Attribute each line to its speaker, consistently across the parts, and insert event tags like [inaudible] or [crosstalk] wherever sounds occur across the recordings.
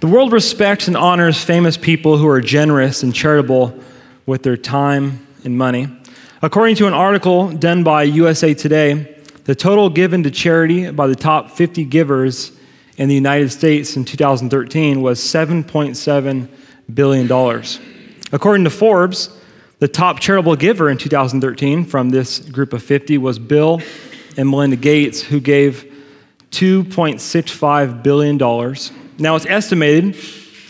Speaker 1: The world respects and honors famous people who are generous and charitable with their time and money. According to an article done by USA Today, the total given to charity by the top 50 givers in the United States in 2013 was $7.7 billion. According to Forbes, the top charitable giver in 2013 from this group of 50 was Bill and Melinda Gates, who gave $2.65 billion. Now, it's estimated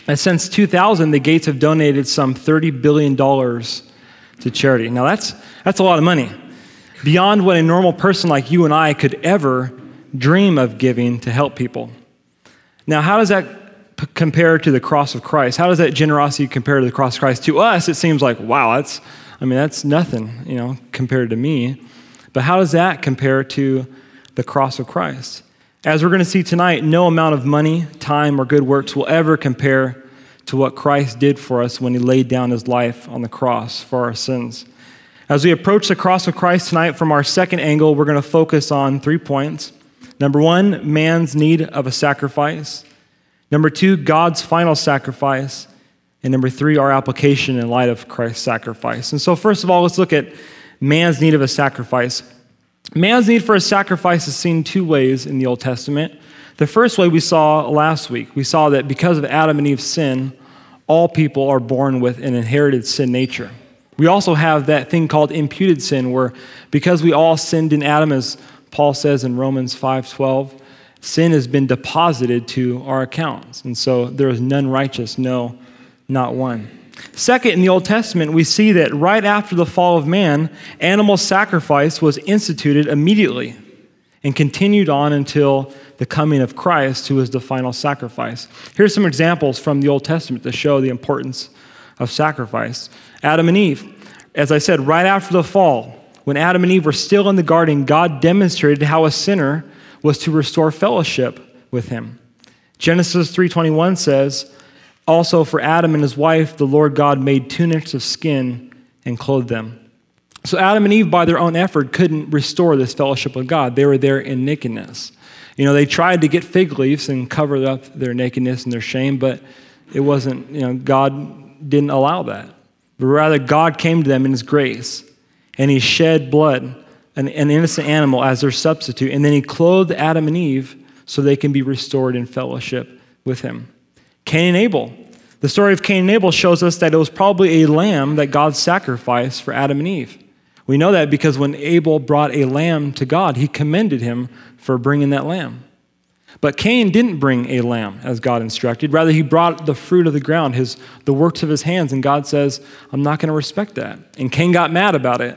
Speaker 1: that since 2000, the Gates have donated some $30 billion to charity. Now, that's, that's a lot of money, beyond what a normal person like you and I could ever dream of giving to help people. Now, how does that p- compare to the cross of Christ? How does that generosity compare to the cross of Christ? To us, it seems like, wow, that's, I mean, that's nothing, you know, compared to me. But how does that compare to the cross of Christ? As we're going to see tonight, no amount of money, time, or good works will ever compare to what Christ did for us when he laid down his life on the cross for our sins. As we approach the cross of Christ tonight from our second angle, we're going to focus on three points. Number one, man's need of a sacrifice. Number two, God's final sacrifice. And number three, our application in light of Christ's sacrifice. And so, first of all, let's look at man's need of a sacrifice. Man's need for a sacrifice is seen two ways in the Old Testament. The first way we saw last week, we saw that because of Adam and Eve's sin, all people are born with an inherited sin nature. We also have that thing called imputed sin, where because we all sinned in Adam, as Paul says in Romans 5:12, sin has been deposited to our accounts. And so there is none righteous, no, not one. Second, in the Old Testament, we see that right after the fall of man, animal sacrifice was instituted immediately and continued on until the coming of Christ, who is the final sacrifice. Here's some examples from the Old Testament to show the importance of sacrifice. Adam and Eve. As I said, right after the fall, when Adam and Eve were still in the garden, God demonstrated how a sinner was to restore fellowship with him. Genesis 3:21 says, "Also for Adam and his wife the Lord God made tunics of skin and clothed them." So Adam and Eve by their own effort couldn't restore this fellowship with God. They were there in nakedness. You know, they tried to get fig leaves and cover up their nakedness and their shame, but it wasn't, you know, God didn't allow that. But rather God came to them in his grace and he shed blood an, an innocent animal as their substitute. And then he clothed Adam and Eve so they can be restored in fellowship with him. Cain and Abel. The story of Cain and Abel shows us that it was probably a lamb that God sacrificed for Adam and Eve. We know that because when Abel brought a lamb to God, he commended him for bringing that lamb. But Cain didn't bring a lamb as God instructed. Rather, he brought the fruit of the ground, his, the works of his hands. And God says, I'm not going to respect that. And Cain got mad about it.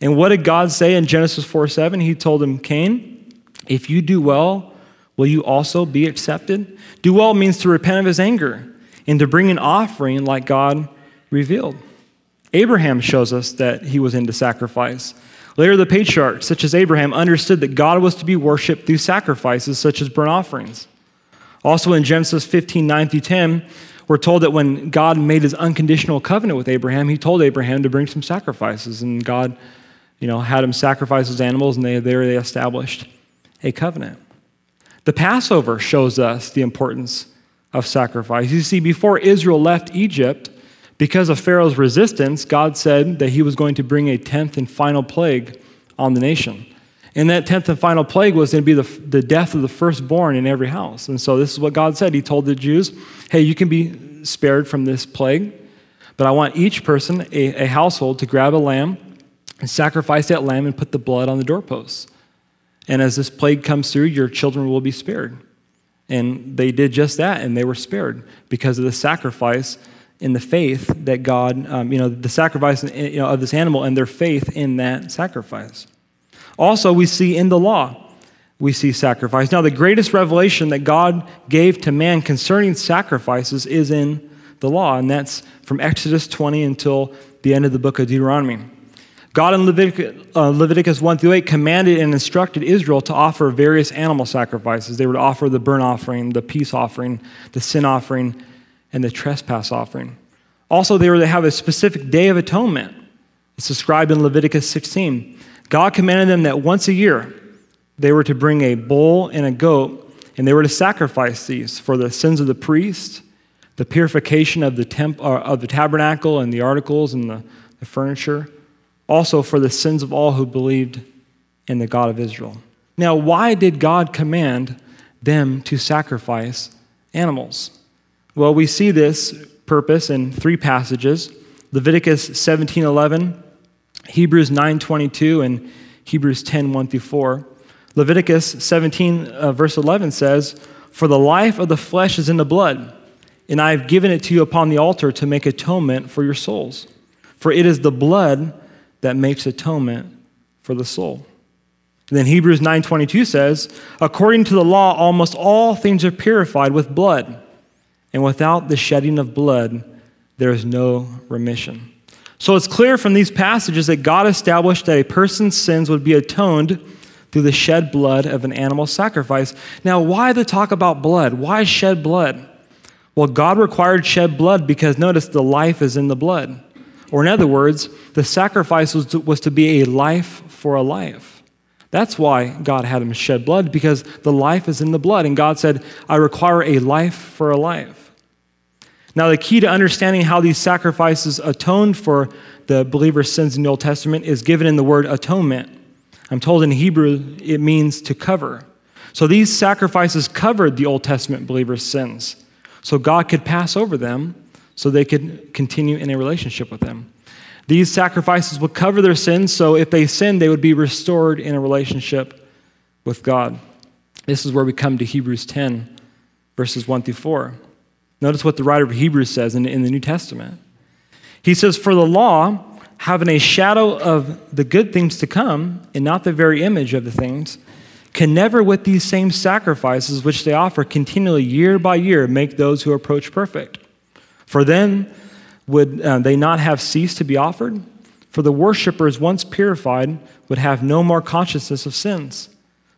Speaker 1: And what did God say in Genesis 4 7? He told him, Cain, if you do well, will you also be accepted? Do well means to repent of his anger and to bring an offering like God revealed. Abraham shows us that he was into sacrifice. Later, the patriarchs, such as Abraham, understood that God was to be worshiped through sacrifices such as burnt offerings. Also, in Genesis 15 9 through 10, we're told that when God made his unconditional covenant with Abraham, he told Abraham to bring some sacrifices, and God you know, had him sacrifice his animals, and they, there they established a covenant. The Passover shows us the importance of sacrifice. You see, before Israel left Egypt, because of Pharaoh's resistance, God said that he was going to bring a tenth and final plague on the nation. And that tenth and final plague was going to be the, the death of the firstborn in every house. And so this is what God said. He told the Jews, hey, you can be spared from this plague, but I want each person, a, a household, to grab a lamb and sacrifice that lamb and put the blood on the doorposts. And as this plague comes through, your children will be spared. And they did just that, and they were spared because of the sacrifice in the faith that God, um, you know, the sacrifice you know, of this animal and their faith in that sacrifice. Also, we see in the law, we see sacrifice. Now, the greatest revelation that God gave to man concerning sacrifices is in the law, and that's from Exodus 20 until the end of the book of Deuteronomy. God in Leviticus, uh, Leviticus 1 through 8 commanded and instructed Israel to offer various animal sacrifices. They were to offer the burnt offering, the peace offering, the sin offering, and the trespass offering. Also, they were to have a specific day of atonement. It's described in Leviticus 16. God commanded them that once a year they were to bring a bull and a goat And they were to sacrifice these for the sins of the priest, the purification of the, temp, uh, of the tabernacle and the articles and the, the furniture, also for the sins of all who believed in the God of Israel. Now, why did God command them to sacrifice animals? Well, we see this purpose in three passages Leviticus 17:11, Hebrews 9:22, and Hebrews 10 1 through 4. Leviticus 17, uh, verse 11 says, For the life of the flesh is in the blood, and I have given it to you upon the altar to make atonement for your souls. For it is the blood that makes atonement for the soul. And then Hebrews 9:22 says, "According to the law, almost all things are purified with blood, and without the shedding of blood, there is no remission." So it's clear from these passages that God established that a person's sins would be atoned through the shed blood of an animal sacrifice. Now, why the talk about blood? Why shed blood? Well, God required shed blood because notice the life is in the blood. Or, in other words, the sacrifice was to, was to be a life for a life. That's why God had him shed blood because the life is in the blood. And God said, I require a life for a life. Now, the key to understanding how these sacrifices atoned for the believer's sins in the Old Testament is given in the word atonement. I'm told in Hebrew it means to cover. So these sacrifices covered the Old Testament believer's sins. So God could pass over them so they could continue in a relationship with Him. These sacrifices would cover their sins, so if they sinned, they would be restored in a relationship with God. This is where we come to Hebrews 10, verses 1 through 4. Notice what the writer of Hebrews says in, in the New Testament. He says, For the law, having a shadow of the good things to come, and not the very image of the things, can never, with these same sacrifices which they offer continually year by year, make those who approach perfect. For then would uh, they not have ceased to be offered? For the worshippers, once purified, would have no more consciousness of sins.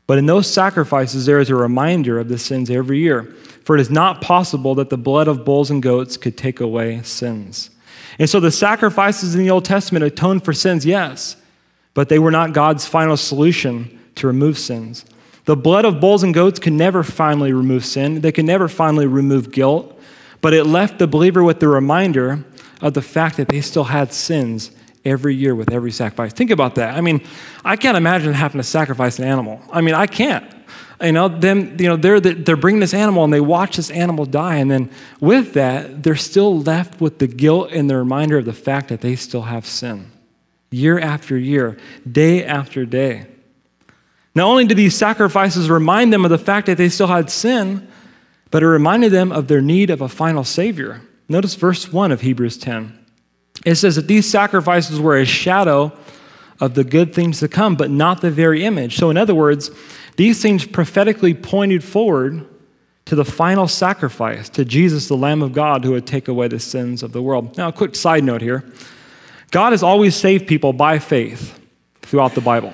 Speaker 1: But in those sacrifices, there is a reminder of the sins every year. For it is not possible that the blood of bulls and goats could take away sins. And so the sacrifices in the Old Testament atoned for sins, yes, but they were not God's final solution to remove sins. The blood of bulls and goats can never finally remove sin, they can never finally remove guilt, but it left the believer with the reminder of the fact that they still had sins every year with every sacrifice. Think about that. I mean, I can't imagine having to sacrifice an animal. I mean, I can't. You know, them, you know, they're, they're bringing this animal and they watch this animal die. And then with that, they're still left with the guilt and the reminder of the fact that they still have sin. Year after year, day after day. Not only do these sacrifices remind them of the fact that they still had sin, but it reminded them of their need of a final Savior. Notice verse 1 of Hebrews 10. It says that these sacrifices were a shadow of the good things to come, but not the very image. So, in other words, these things prophetically pointed forward to the final sacrifice, to Jesus, the Lamb of God, who would take away the sins of the world. Now, a quick side note here God has always saved people by faith throughout the Bible.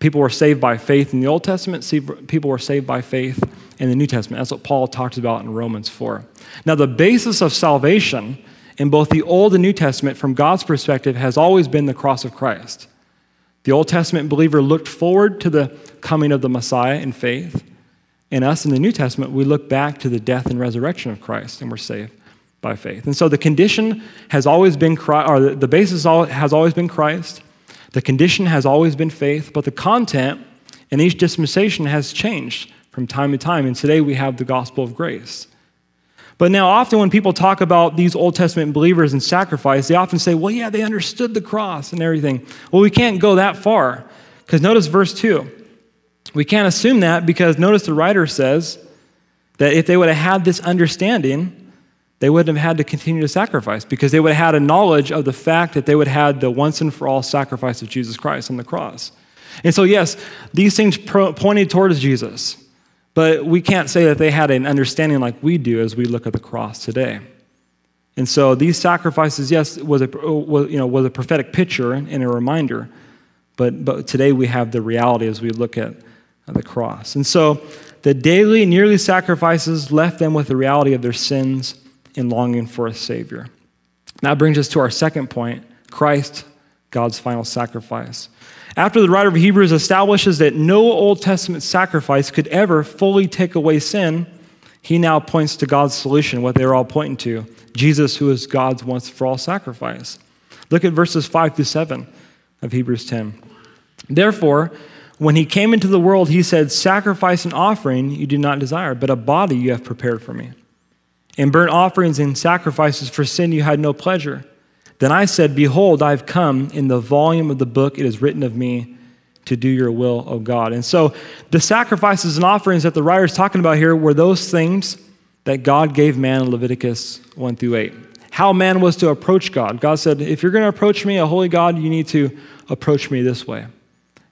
Speaker 1: People were saved by faith in the Old Testament, people were saved by faith in the New Testament. That's what Paul talks about in Romans 4. Now, the basis of salvation in both the Old and New Testament, from God's perspective, has always been the cross of Christ. The Old Testament believer looked forward to the coming of the Messiah in faith. And us in the New Testament, we look back to the death and resurrection of Christ and we're saved by faith. And so the condition has always been Christ, or the basis has always been Christ. The condition has always been faith, but the content in each dispensation has changed from time to time. And today we have the gospel of grace. But now, often when people talk about these Old Testament believers and sacrifice, they often say, well, yeah, they understood the cross and everything. Well, we can't go that far. Because notice verse 2. We can't assume that because notice the writer says that if they would have had this understanding, they wouldn't have had to continue to sacrifice because they would have had a knowledge of the fact that they would have had the once and for all sacrifice of Jesus Christ on the cross. And so, yes, these things pointed towards Jesus. But we can't say that they had an understanding like we do as we look at the cross today. And so these sacrifices, yes, was a, was, you know, was a prophetic picture and a reminder, but, but today we have the reality as we look at the cross. And so the daily and yearly sacrifices left them with the reality of their sins and longing for a Savior. That brings us to our second point Christ, God's final sacrifice. After the writer of Hebrews establishes that no Old Testament sacrifice could ever fully take away sin, he now points to God's solution, what they were all pointing to Jesus, who is God's once for all sacrifice. Look at verses 5 through 7 of Hebrews 10. Therefore, when he came into the world, he said, Sacrifice and offering you do not desire, but a body you have prepared for me. In burnt offerings and sacrifices for sin you had no pleasure. Then I said, Behold, I've come. In the volume of the book it is written of me to do your will, O God. And so the sacrifices and offerings that the writer is talking about here were those things that God gave man in Leviticus 1 through 8. How man was to approach God. God said, If you're going to approach me, a holy God, you need to approach me this way.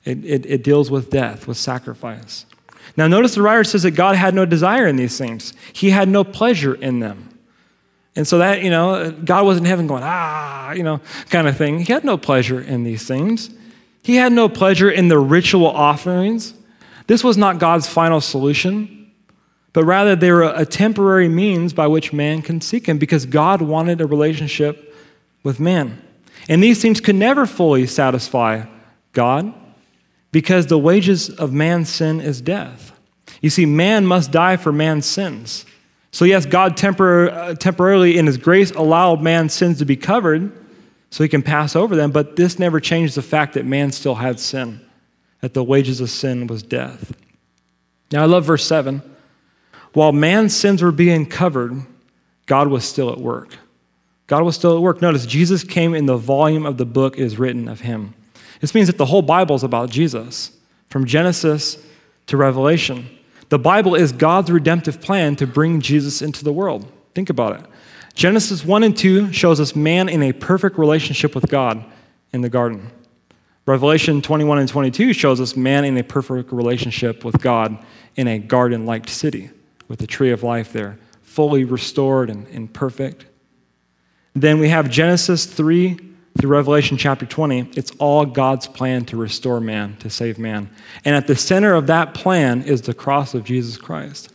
Speaker 1: It, it, it deals with death, with sacrifice. Now, notice the writer says that God had no desire in these things, He had no pleasure in them. And so that, you know, God wasn't in heaven going, ah, you know, kind of thing. He had no pleasure in these things. He had no pleasure in the ritual offerings. This was not God's final solution, but rather they were a temporary means by which man can seek Him because God wanted a relationship with man. And these things could never fully satisfy God because the wages of man's sin is death. You see, man must die for man's sins. So, yes, God tempor- uh, temporarily, in His grace, allowed man's sins to be covered so He can pass over them, but this never changed the fact that man still had sin, that the wages of sin was death. Now, I love verse 7. While man's sins were being covered, God was still at work. God was still at work. Notice, Jesus came in the volume of the book is written of Him. This means that the whole Bible is about Jesus, from Genesis to Revelation. The Bible is God's redemptive plan to bring Jesus into the world. Think about it. Genesis 1 and 2 shows us man in a perfect relationship with God in the garden. Revelation 21 and 22 shows us man in a perfect relationship with God in a garden like city with the tree of life there, fully restored and, and perfect. Then we have Genesis 3 through Revelation chapter 20, it's all God's plan to restore man, to save man. And at the center of that plan is the cross of Jesus Christ.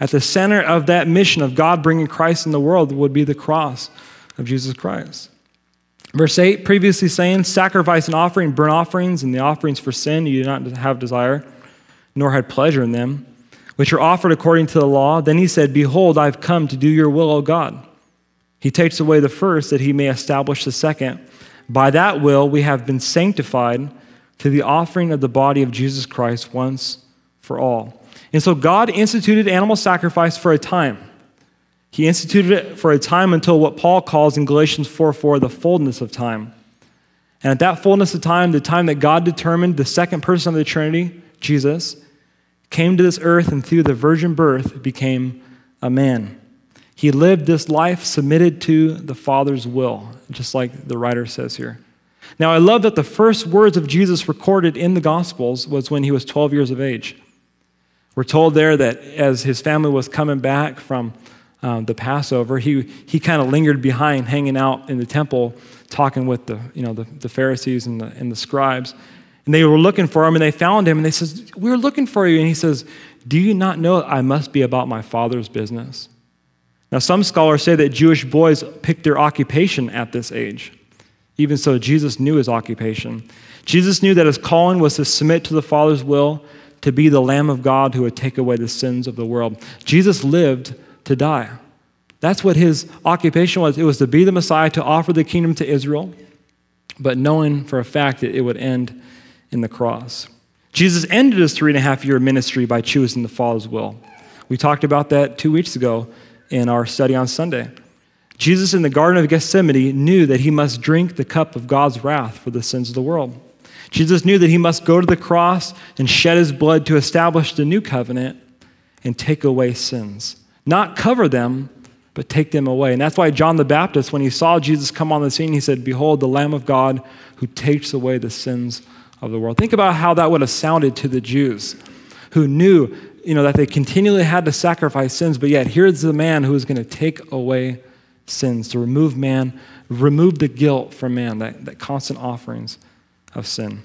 Speaker 1: At the center of that mission of God bringing Christ in the world would be the cross of Jesus Christ. Verse 8, previously saying, Sacrifice and offering, burnt offerings, and the offerings for sin you do not have desire, nor had pleasure in them, which are offered according to the law. Then he said, Behold, I've come to do your will, O God. He takes away the first that he may establish the second. By that will, we have been sanctified to the offering of the body of Jesus Christ once for all. And so God instituted animal sacrifice for a time. He instituted it for a time until what Paul calls in Galatians 4 4 the fullness of time. And at that fullness of time, the time that God determined the second person of the Trinity, Jesus, came to this earth and through the virgin birth became a man. He lived this life submitted to the Father's will, just like the writer says here. Now, I love that the first words of Jesus recorded in the Gospels was when he was 12 years of age. We're told there that as his family was coming back from um, the Passover, he, he kind of lingered behind, hanging out in the temple, talking with the, you know, the, the Pharisees and the, and the scribes. And they were looking for him, and they found him, and they says, we were looking for you. And he says, do you not know I must be about my Father's business? Now, some scholars say that Jewish boys picked their occupation at this age. Even so, Jesus knew his occupation. Jesus knew that his calling was to submit to the Father's will, to be the Lamb of God who would take away the sins of the world. Jesus lived to die. That's what his occupation was. It was to be the Messiah, to offer the kingdom to Israel, but knowing for a fact that it would end in the cross. Jesus ended his three and a half year ministry by choosing the Father's will. We talked about that two weeks ago in our study on Sunday. Jesus in the Garden of Gethsemane knew that he must drink the cup of God's wrath for the sins of the world. Jesus knew that he must go to the cross and shed his blood to establish the new covenant and take away sins. Not cover them, but take them away. And that's why John the Baptist, when he saw Jesus come on the scene, he said, Behold, the Lamb of God who takes away the sins of the world. Think about how that would have sounded to the Jews who knew you know, that they continually had to sacrifice sins, but yet here's the man who is going to take away sins, to remove man, remove the guilt from man, that, that constant offerings of sin.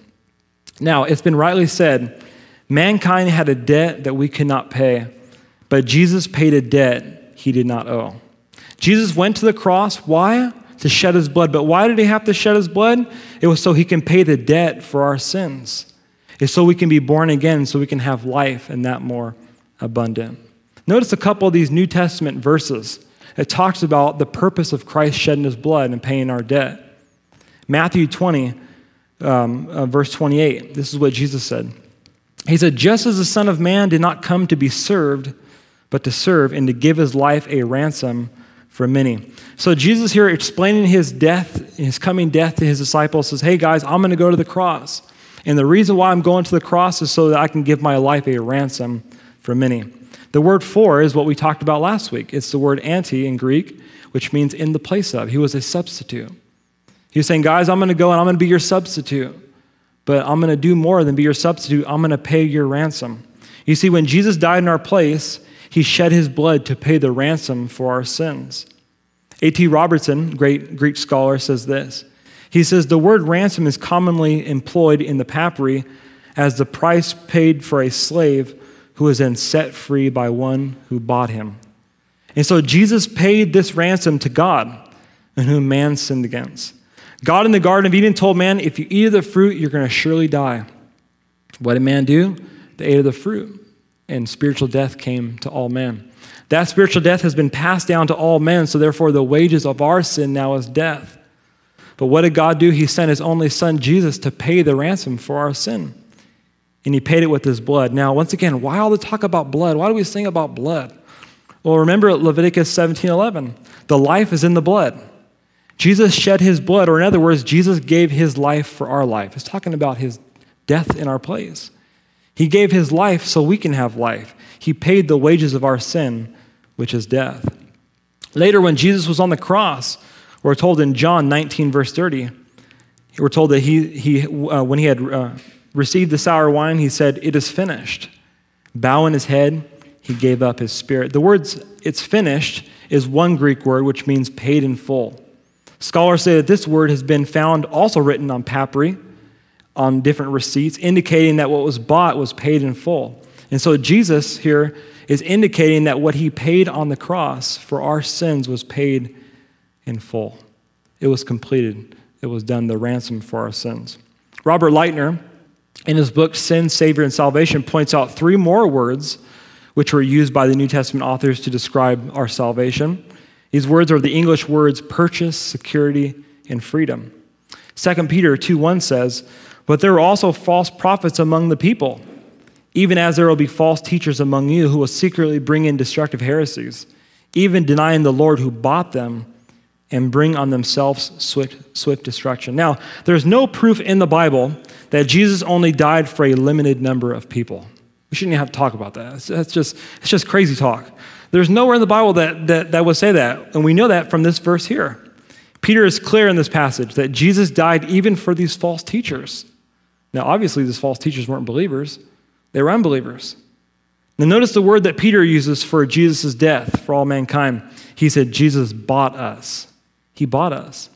Speaker 1: Now, it's been rightly said mankind had a debt that we could not pay, but Jesus paid a debt he did not owe. Jesus went to the cross. Why? to shed his blood. But why did he have to shed his blood? It was so he can pay the debt for our sins. It's so we can be born again, so we can have life and that more abundant. Notice a couple of these New Testament verses. It talks about the purpose of Christ shedding his blood and paying our debt. Matthew 20, um, uh, verse 28, this is what Jesus said. He said, Just as the Son of Man did not come to be served, but to serve and to give his life a ransom for many. So Jesus here explaining his death, his coming death to his disciples says, Hey guys, I'm going to go to the cross. And the reason why I'm going to the cross is so that I can give my life a ransom for many. The word for is what we talked about last week. It's the word anti in Greek, which means in the place of. He was a substitute. He was saying, Guys, I'm going to go and I'm going to be your substitute. But I'm going to do more than be your substitute. I'm going to pay your ransom. You see, when Jesus died in our place, he shed his blood to pay the ransom for our sins. A.T. Robertson, great Greek scholar, says this. He says, The word ransom is commonly employed in the papyri as the price paid for a slave who was then set free by one who bought him. And so Jesus paid this ransom to God, and whom man sinned against. God in the Garden of Eden told man, if you eat of the fruit, you're going to surely die. What did man do? They ate of the fruit, and spiritual death came to all men. That spiritual death has been passed down to all men, so therefore the wages of our sin now is death. But what did God do? He sent his only son, Jesus, to pay the ransom for our sin. And he paid it with his blood. Now, once again, why all the talk about blood? Why do we sing about blood? Well, remember Leviticus 17 11. The life is in the blood. Jesus shed his blood, or in other words, Jesus gave his life for our life. It's talking about his death in our place. He gave his life so we can have life. He paid the wages of our sin, which is death. Later, when Jesus was on the cross, we're told in John 19, verse 30, we're told that he, he uh, when he had uh, received the sour wine, he said, It is finished. Bowing his head, he gave up his spirit. The words, it's finished, is one Greek word which means paid in full. Scholars say that this word has been found also written on papyri, on different receipts, indicating that what was bought was paid in full. And so Jesus here is indicating that what he paid on the cross for our sins was paid in full. It was completed, it was done, the ransom for our sins. Robert Lightner, in his book Sin, Savior, and Salvation, points out three more words which were used by the New Testament authors to describe our salvation. These words are the English words purchase, security, and freedom. 2 Peter 2 1 says, But there are also false prophets among the people, even as there will be false teachers among you who will secretly bring in destructive heresies, even denying the Lord who bought them and bring on themselves swift, swift destruction. Now, there's no proof in the Bible that Jesus only died for a limited number of people. We shouldn't even have to talk about that. That's just, it's just crazy talk. There's nowhere in the Bible that, that, that would say that. And we know that from this verse here. Peter is clear in this passage that Jesus died even for these false teachers. Now, obviously, these false teachers weren't believers, they were unbelievers. Now, notice the word that Peter uses for Jesus' death for all mankind. He said, Jesus bought us. He bought us.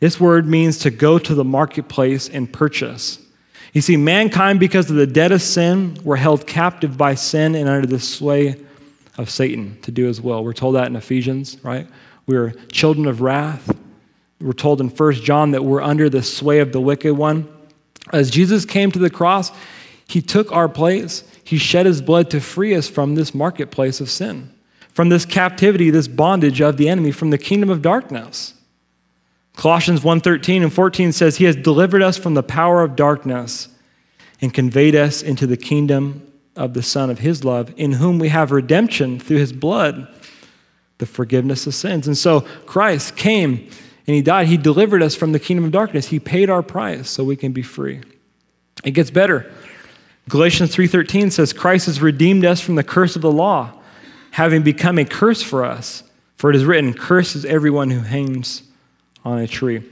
Speaker 1: This word means to go to the marketplace and purchase. You see, mankind, because of the debt of sin, were held captive by sin and under the sway of Satan to do his will. We're told that in Ephesians, right? We're children of wrath. We're told in 1 John that we're under the sway of the wicked one. As Jesus came to the cross, he took our place. He shed his blood to free us from this marketplace of sin, from this captivity, this bondage of the enemy, from the kingdom of darkness. Colossians 1:13 and 14 says he has delivered us from the power of darkness and conveyed us into the kingdom of the Son of His love, in whom we have redemption through His blood, the forgiveness of sins. And so Christ came and He died. He delivered us from the kingdom of darkness. He paid our price so we can be free. It gets better. Galatians 3:13 says Christ has redeemed us from the curse of the law, having become a curse for us. For it is written, "Cursed is everyone who hangs on a tree."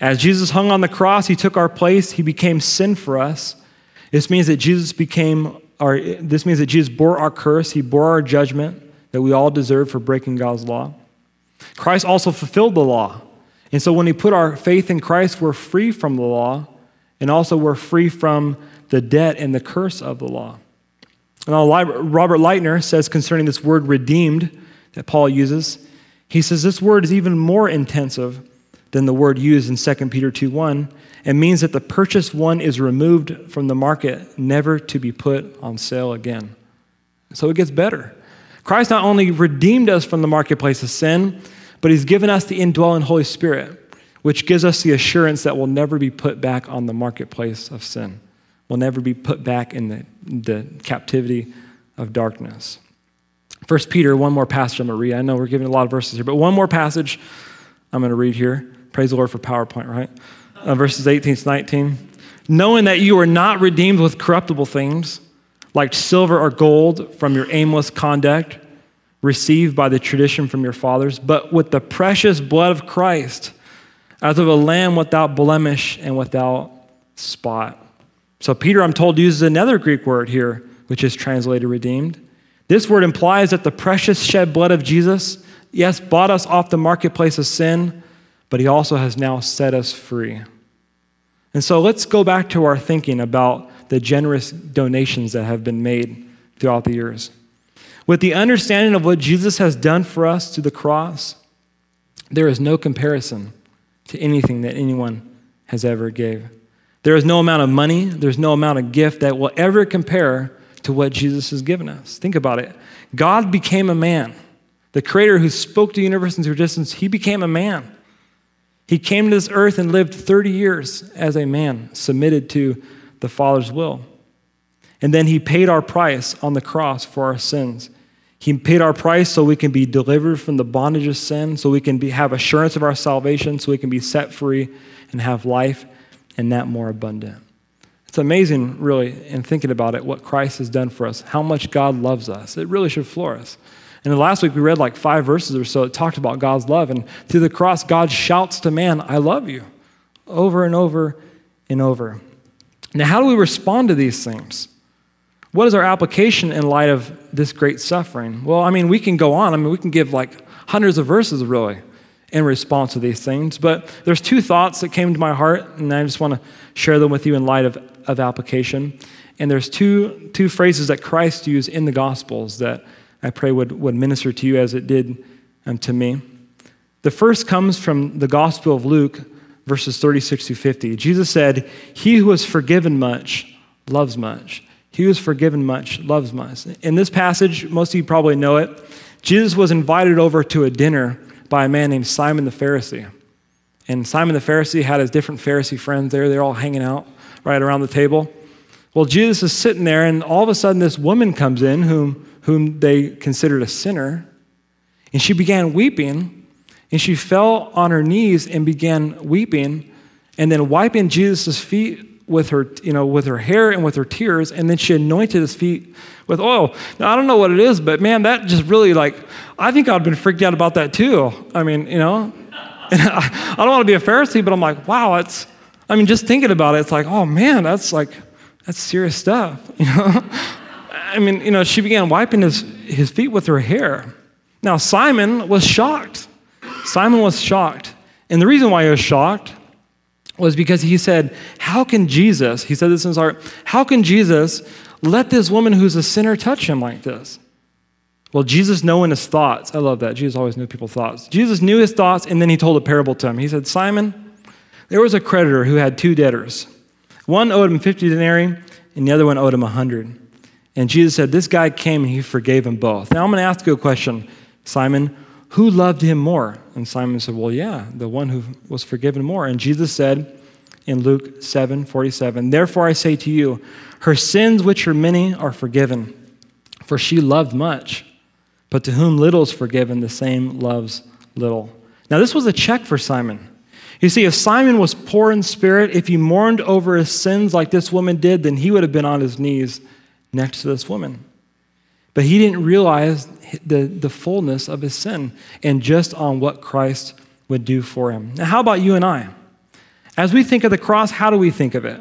Speaker 1: As Jesus hung on the cross, he took our place, he became sin for us. This means that Jesus became our, this means that Jesus bore our curse, he bore our judgment that we all deserve for breaking God's law. Christ also fulfilled the law. And so when we put our faith in Christ, we're free from the law, and also we're free from the debt and the curse of the law. Now, Robert Lightner says concerning this word redeemed that Paul uses, he says this word is even more intensive than the word used in 2 Peter 2 1 and means that the purchased one is removed from the market, never to be put on sale again. So it gets better. Christ not only redeemed us from the marketplace of sin, but he's given us the indwelling Holy Spirit, which gives us the assurance that we'll never be put back on the marketplace of sin. We'll never be put back in the, the captivity of darkness. First Peter, one more passage I'm going to read. I know we're giving a lot of verses here, but one more passage I'm going to read here. Praise the Lord for PowerPoint, right? Uh, verses 18 to 19. Knowing that you are not redeemed with corruptible things, like silver or gold from your aimless conduct received by the tradition from your fathers, but with the precious blood of Christ, as of a lamb without blemish and without spot. So, Peter, I'm told, uses another Greek word here, which is translated redeemed. This word implies that the precious shed blood of Jesus, yes, bought us off the marketplace of sin, but he also has now set us free. And so let's go back to our thinking about the generous donations that have been made throughout the years. With the understanding of what Jesus has done for us through the cross, there is no comparison to anything that anyone has ever gave. There is no amount of money, there's no amount of gift that will ever compare to what Jesus has given us. Think about it. God became a man. The creator who spoke the universe into existence, he became a man. He came to this earth and lived 30 years as a man, submitted to the Father's will. And then he paid our price on the cross for our sins. He paid our price so we can be delivered from the bondage of sin, so we can be, have assurance of our salvation, so we can be set free and have life and that more abundant. It's amazing, really, in thinking about it, what Christ has done for us, how much God loves us. It really should floor us. And last week we read like five verses or so. It talked about God's love. And through the cross, God shouts to man, I love you, over and over and over. Now, how do we respond to these things? What is our application in light of this great suffering? Well, I mean, we can go on. I mean, we can give like hundreds of verses really in response to these things. But there's two thoughts that came to my heart, and I just want to share them with you in light of, of application. And there's two, two phrases that Christ used in the Gospels that I pray would, would minister to you as it did um, to me. The first comes from the Gospel of Luke, verses 36 to 50. Jesus said, He who has forgiven much loves much. He who has forgiven much loves much. In this passage, most of you probably know it, Jesus was invited over to a dinner by a man named Simon the Pharisee. And Simon the Pharisee had his different Pharisee friends there. They're all hanging out right around the table. Well, Jesus is sitting there, and all of a sudden, this woman comes in whom whom they considered a sinner. And she began weeping, and she fell on her knees and began weeping, and then wiping Jesus' feet with her, you know, with her hair and with her tears, and then she anointed his feet with oil. Now I don't know what it is, but man, that just really like I think I'd been freaked out about that too. I mean, you know, I, [laughs] I don't want to be a Pharisee, but I'm like, wow, it's. I mean, just thinking about it, it's like, oh man, that's like that's serious stuff, [laughs] you know. I mean, you know, she began wiping his, his feet with her hair. Now, Simon was shocked. Simon was shocked. And the reason why he was shocked was because he said, How can Jesus, he said this in his heart, how can Jesus let this woman who's a sinner touch him like this? Well, Jesus knowing his thoughts, I love that. Jesus always knew people's thoughts. Jesus knew his thoughts, and then he told a parable to him. He said, Simon, there was a creditor who had two debtors. One owed him 50 denarii, and the other one owed him 100. And Jesus said, This guy came and he forgave them both. Now I'm going to ask you a question, Simon. Who loved him more? And Simon said, Well, yeah, the one who was forgiven more. And Jesus said in Luke 7 47, Therefore I say to you, her sins, which are many, are forgiven, for she loved much. But to whom little is forgiven, the same loves little. Now, this was a check for Simon. You see, if Simon was poor in spirit, if he mourned over his sins like this woman did, then he would have been on his knees next to this woman. But he didn't realize the, the fullness of his sin and just on what Christ would do for him. Now, how about you and I? As we think of the cross, how do we think of it?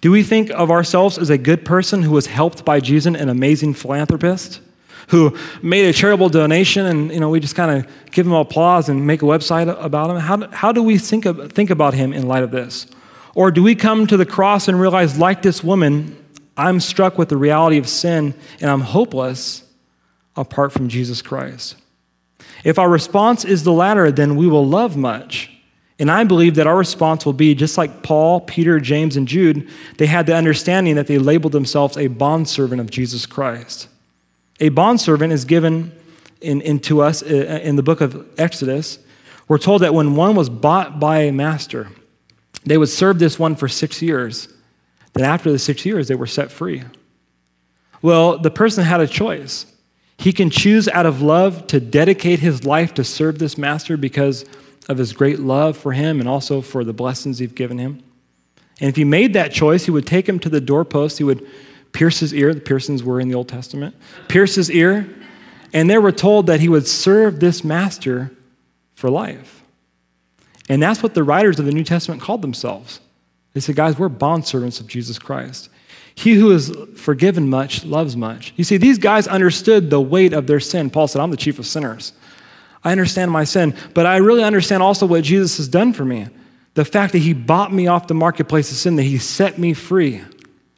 Speaker 1: Do we think of ourselves as a good person who was helped by Jesus, an amazing philanthropist? Who made a charitable donation, and you know we just kind of give him applause and make a website about him. How, how do we think, of, think about him in light of this? Or do we come to the cross and realize, like this woman, I'm struck with the reality of sin and I'm hopeless apart from Jesus Christ. If our response is the latter, then we will love much And I believe that our response will be just like Paul, Peter, James, and Jude, they had the understanding that they labeled themselves a bondservant of Jesus Christ. A bondservant is given in, in, to us uh, in the book of Exodus. We're told that when one was bought by a master, they would serve this one for six years. Then, after the six years, they were set free. Well, the person had a choice. He can choose out of love to dedicate his life to serve this master because of his great love for him and also for the blessings he's given him. And if he made that choice, he would take him to the doorpost, he would pierce his ear, the piercings were in the Old Testament, pierce his ear, and they were told that he would serve this master for life. And that's what the writers of the New Testament called themselves. They said, guys, we're bondservants of Jesus Christ. He who is forgiven much loves much. You see, these guys understood the weight of their sin. Paul said, I'm the chief of sinners. I understand my sin, but I really understand also what Jesus has done for me. The fact that he bought me off the marketplace of sin, that he set me free.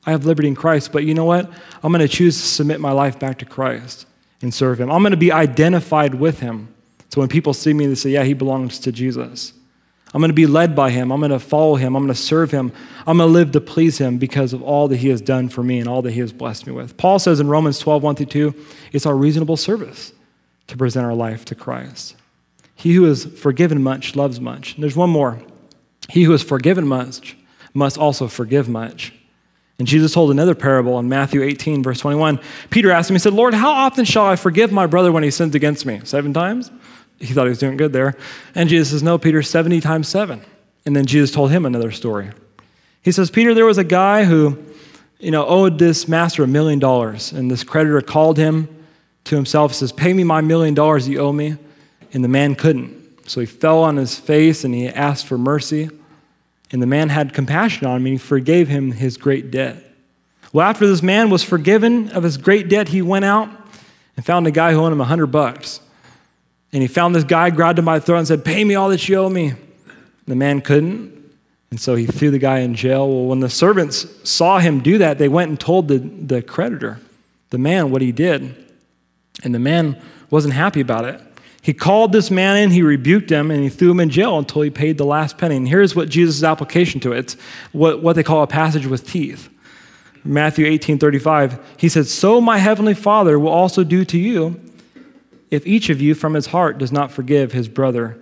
Speaker 1: I have liberty in Christ, but you know what? I'm going to choose to submit my life back to Christ and serve him. I'm going to be identified with him. So when people see me, they say, yeah, he belongs to Jesus. I'm going to be led by him. I'm going to follow him. I'm going to serve him. I'm going to live to please him because of all that he has done for me and all that he has blessed me with. Paul says in Romans 12, 1 through 2, it's our reasonable service to present our life to Christ. He who is forgiven much loves much. And there's one more. He who is forgiven much must also forgive much. And Jesus told another parable in Matthew 18, verse 21. Peter asked him, He said, Lord, how often shall I forgive my brother when he sins against me? Seven times? He thought he was doing good there. And Jesus says, No, Peter, 70 times seven. And then Jesus told him another story. He says, Peter, there was a guy who, you know, owed this master a million dollars. And this creditor called him to himself, says, Pay me my million dollars you owe me. And the man couldn't. So he fell on his face and he asked for mercy. And the man had compassion on him and he forgave him his great debt. Well, after this man was forgiven of his great debt, he went out and found a guy who owed him a hundred bucks. And he found this guy, grabbed him by the throat, and said, Pay me all that you owe me. The man couldn't. And so he threw the guy in jail. Well, when the servants saw him do that, they went and told the, the creditor, the man, what he did. And the man wasn't happy about it. He called this man in, he rebuked him, and he threw him in jail until he paid the last penny. And here's what Jesus' application to it it's what, what they call a passage with teeth. Matthew 18 35, he said, So my heavenly Father will also do to you if each of you from his heart does not forgive his brother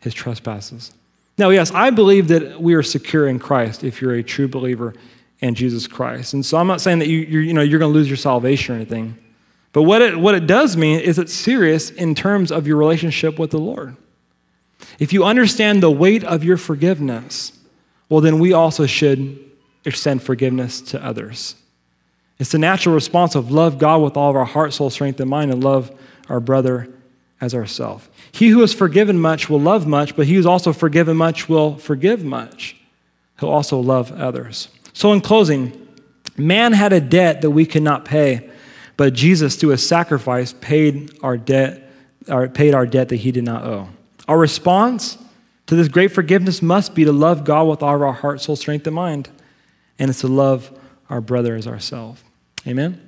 Speaker 1: his trespasses. Now, yes, I believe that we are secure in Christ if you're a true believer in Jesus Christ. And so I'm not saying that you, you're, you know, you're going to lose your salvation or anything. But what it, what it does mean is it's serious in terms of your relationship with the Lord. If you understand the weight of your forgiveness, well, then we also should extend forgiveness to others. It's the natural response of love God with all of our heart, soul, strength, and mind, and love our brother as ourself. He who is forgiven much will love much, but he who is also forgiven much will forgive much. He'll also love others. So, in closing, man had a debt that we could not pay. But Jesus, through a sacrifice, paid our debt, or paid our debt that he did not owe. Our response to this great forgiveness must be to love God with all of our heart, soul, strength, and mind, and it's to love our brother as ourselves. Amen.